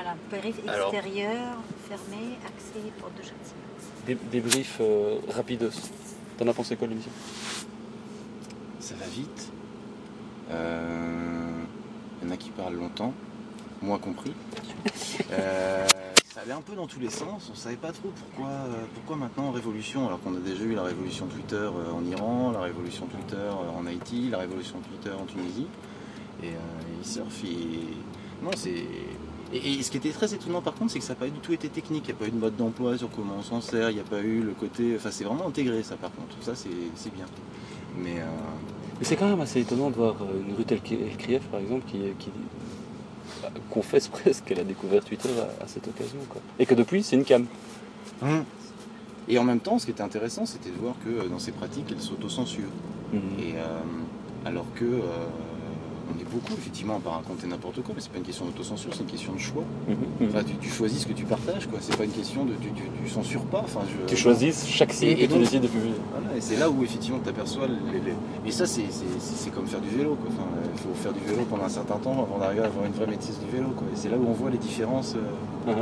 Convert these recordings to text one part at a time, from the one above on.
Voilà, périph' Alors. extérieur, fermé, accès, porte de châtiment. Dé- débrief euh, rapidos. T'en as pensé quoi de l'émission? Ça va vite. Il y en a qui parlent longtemps, moi compris. Euh, ça allait un peu dans tous les sens. On savait pas trop pourquoi, euh, pourquoi maintenant révolution, alors qu'on a déjà eu la révolution Twitter euh, en Iran, la révolution Twitter euh, en Haïti, la révolution Twitter en Tunisie. Et euh, ils surfent. et- Non, c'est. Et, et ce qui était très étonnant par contre, c'est que ça n'a pas du tout été technique. Il n'y a pas eu de mode d'emploi sur comment on s'en sert. Il n'y a pas eu le côté. Enfin, c'est vraiment intégré ça par contre. Ça, c'est bien. Mais. euh, Mais c'est quand même assez étonnant de voir euh, une Ruth El Krief, par exemple, qui, qui bah, confesse presque qu'elle a découvert Twitter à, à cette occasion. Quoi. Et que depuis, c'est une cam. Hum. Et en même temps, ce qui était intéressant, c'était de voir que euh, dans ses pratiques, elle s'auto-censure. Mhm. Et euh, alors que euh, on est beaucoup effectivement à pas raconter n'importe quoi, mais c'est pas une question d'autocensure, c'est une question de choix. Mhm, mhm. Enfin, tu, tu choisis ce que tu partages, quoi. C'est pas une question de tu, tu, tu censures pas. Enfin, je, Tu choisis chaque signe Et- que et tu donc- décides de publier. Voilà, et c'est là où effectivement tu aperçois les, les- Et ça, c'est, c'est, c'est- c'est comme faire du vélo. Quoi. Enfin, il faut faire du vélo pendant un certain temps avant d'arriver à avoir une vraie maîtrise du vélo. Quoi. Et c'est là où on voit les différences. euh, Mhm.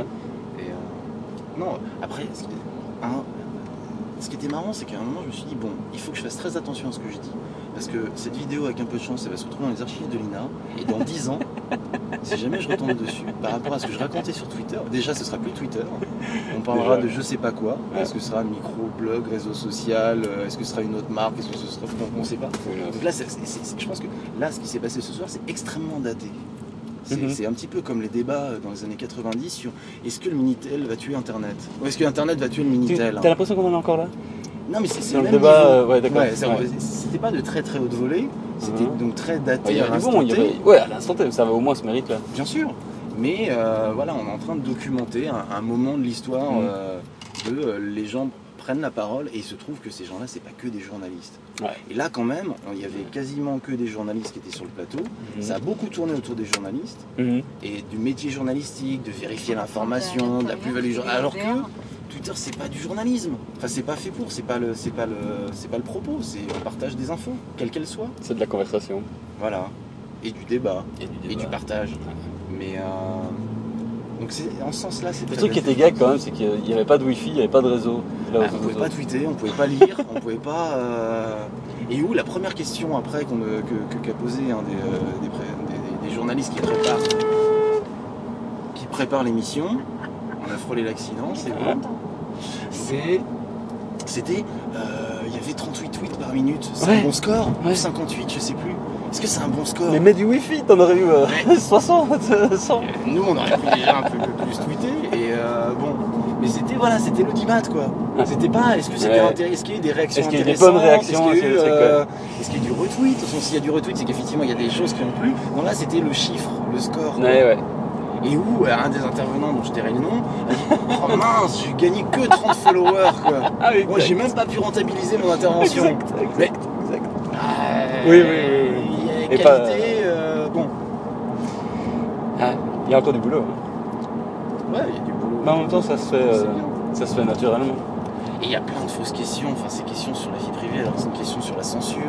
Et, euh, non, après, ce qui, un- ce qui était marrant, c'est qu'à un moment, je me suis dit, bon, il faut que je fasse très attention à ce que je dis. Parce que cette vidéo, avec un peu de chance, elle va se retrouver dans les archives de l'INA. Et dans 10 ans, si jamais je retombe dessus, par rapport à ce que je racontais sur Twitter, déjà, ce sera plus Twitter. On parlera Déjà. de je sais pas quoi. Ouais. Est-ce que ce sera micro-blog, réseau social euh, Est-ce que ce sera une autre marque Est-ce que ce sera. On ne sait pas. Donc là, je pense que là, ce qui s'est passé ce soir, c'est extrêmement daté. C'est Mhm. un petit peu comme les débats dans les années 90 sur est-ce que le Minitel va tuer Internet? Ou est-ce que Internet va tuer le Minitel as l'impression qu'on en est encore là? Non, mais c'est le le débat, euh, ouais, d'accord. Ouais, ça- Ouais. C'était pas de très très haute volée, c'était Mhm. donc très daté Ouais, Il y à avait du l'instant bon, il y T. avait... Ouais, à l'instant T, ça va au moins ce mérite là. Bien sûr. Mais euh, voilà, on est en train de documenter un, un moment de l'histoire Mhm. euh, de euh, les gens prennent la parole et il se trouve que ces gens-là, c'est pas que des journalistes. Ouais. Et là, quand même, il y avait quasiment que des journalistes qui étaient sur le plateau. Ça a beaucoup tourné autour des journalistes Mhm. et du métier journalistique, de vérifier l'information, de la plus-value. Alors que Twitter, c'est pas du journalisme. Enfin, c'est pas fait pour. C'est pas le, c'est pas le, c'est pas le propos. C'est on partage des infos, quelles qu'elles soient. C'est de la conversation. Voilà. Et du débat Et du et du partage. Mais euh, donc c'est en ce sens-là, c'est Le truc qui était gag quand même, c'est qu'il n'y avait pas de wifi, il n'y avait pas de réseau. Là Ah, on pouvait réseau. pas tweeter, on pouvait pas lire, on pouvait pas. euh, Et où la première question après qu'on, euh, que, qu'a posé des, euh, des- des journalistes qui préparent, qui préparent l'émission, on a frôlé l'accident, c'est bon. C'est, c'était, euh, il y avait 38 tweets par minute, c'est Ouais. un bon score, Ouais. ou 58, je sais plus. Est-ce que c'est un bon score Mais mets du wifi, t'en aurais eu euh, 60, 100. Nous, on aurait pu déjà un peu plus tweeter, et euh, bon. Mais c'était voilà, c'était l'audimat quoi. C'était pas est-ce que c'était Ouais. est-ce qu'il y a eu des réactions Est-ce qu'il y a eu des intéressantes, bonnes réactions, est-ce qu'il y a eu, euh, y a du retweet? S'il y a du retweet, c'est qu'effectivement il y a des choses qui ont plu. Non là c'était le chiffre, le score. Ouais, ouais. Et où euh, un des intervenants dont je tairai le nom a dit Oh mince, j'ai gagné que 30 followers quoi. Ah oui, Moi j'ai même pas pu rentabiliser mon intervention. Exact, exact, Mais- exact. Euh, Oui, oui, oui. Il y a qualité, pas- euh, bon. Ah, il y a encore du boulot. hein. Ouais, il y a du boulot. Mais en même temps, ça se fait, euh, ça se fait naturellement. Et il y a plein de fausses questions, enfin ces questions sur la vie privée, alors c'est une question sur la censure.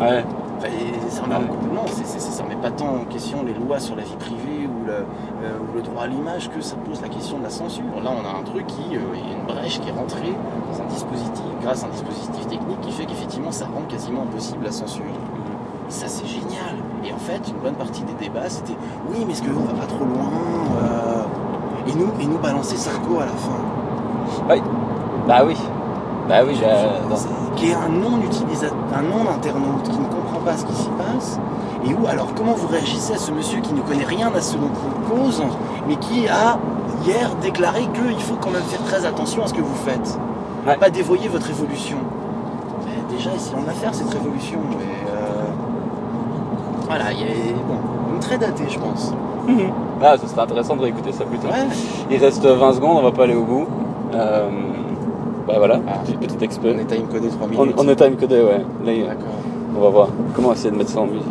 Ouais. Enfin, ça remet non, ça remet pas tant en question les lois sur la vie privée ou, la- euh, ou le droit à l'image que ça pose la question de la censure. Là on a un truc qui, euh, il y a une brèche qui est rentrée dans un dispositif, grâce à un dispositif technique qui fait qu'effectivement ça rend quasiment impossible la censure. Et ça c'est génial. Et en fait une bonne partie des débats c'était oui mais est-ce qu'on va pas trop loin euh, et, nous, et nous balancer Sarko à la fin. Bah oui. Bah oui, j'ai- qui est un non-utilisateur, un non-internaute qui ne comprend pas ce qui s'y passe. Et où, alors, comment vous réagissez à ce monsieur qui ne connaît rien à ce dont il cause, mais qui a hier déclaré qu'il faut quand même faire très attention à ce que vous faites, Ouais. pas dévoyer votre évolution. Mais déjà, essayons de la faire cette révolution. Mais euh, voilà, il y a bon, une très datée, je pense. Ah, ce serait intéressant de réécouter ça plus tard. Ouais. Il reste 20 secondes, on va pas aller au bout. Euh, bah voilà, Ah. petite, petite On est timecodé 3 On, minutes. on est time codé, ouais. Là, D'accord. on va voir comment essayer de mettre ça en musique.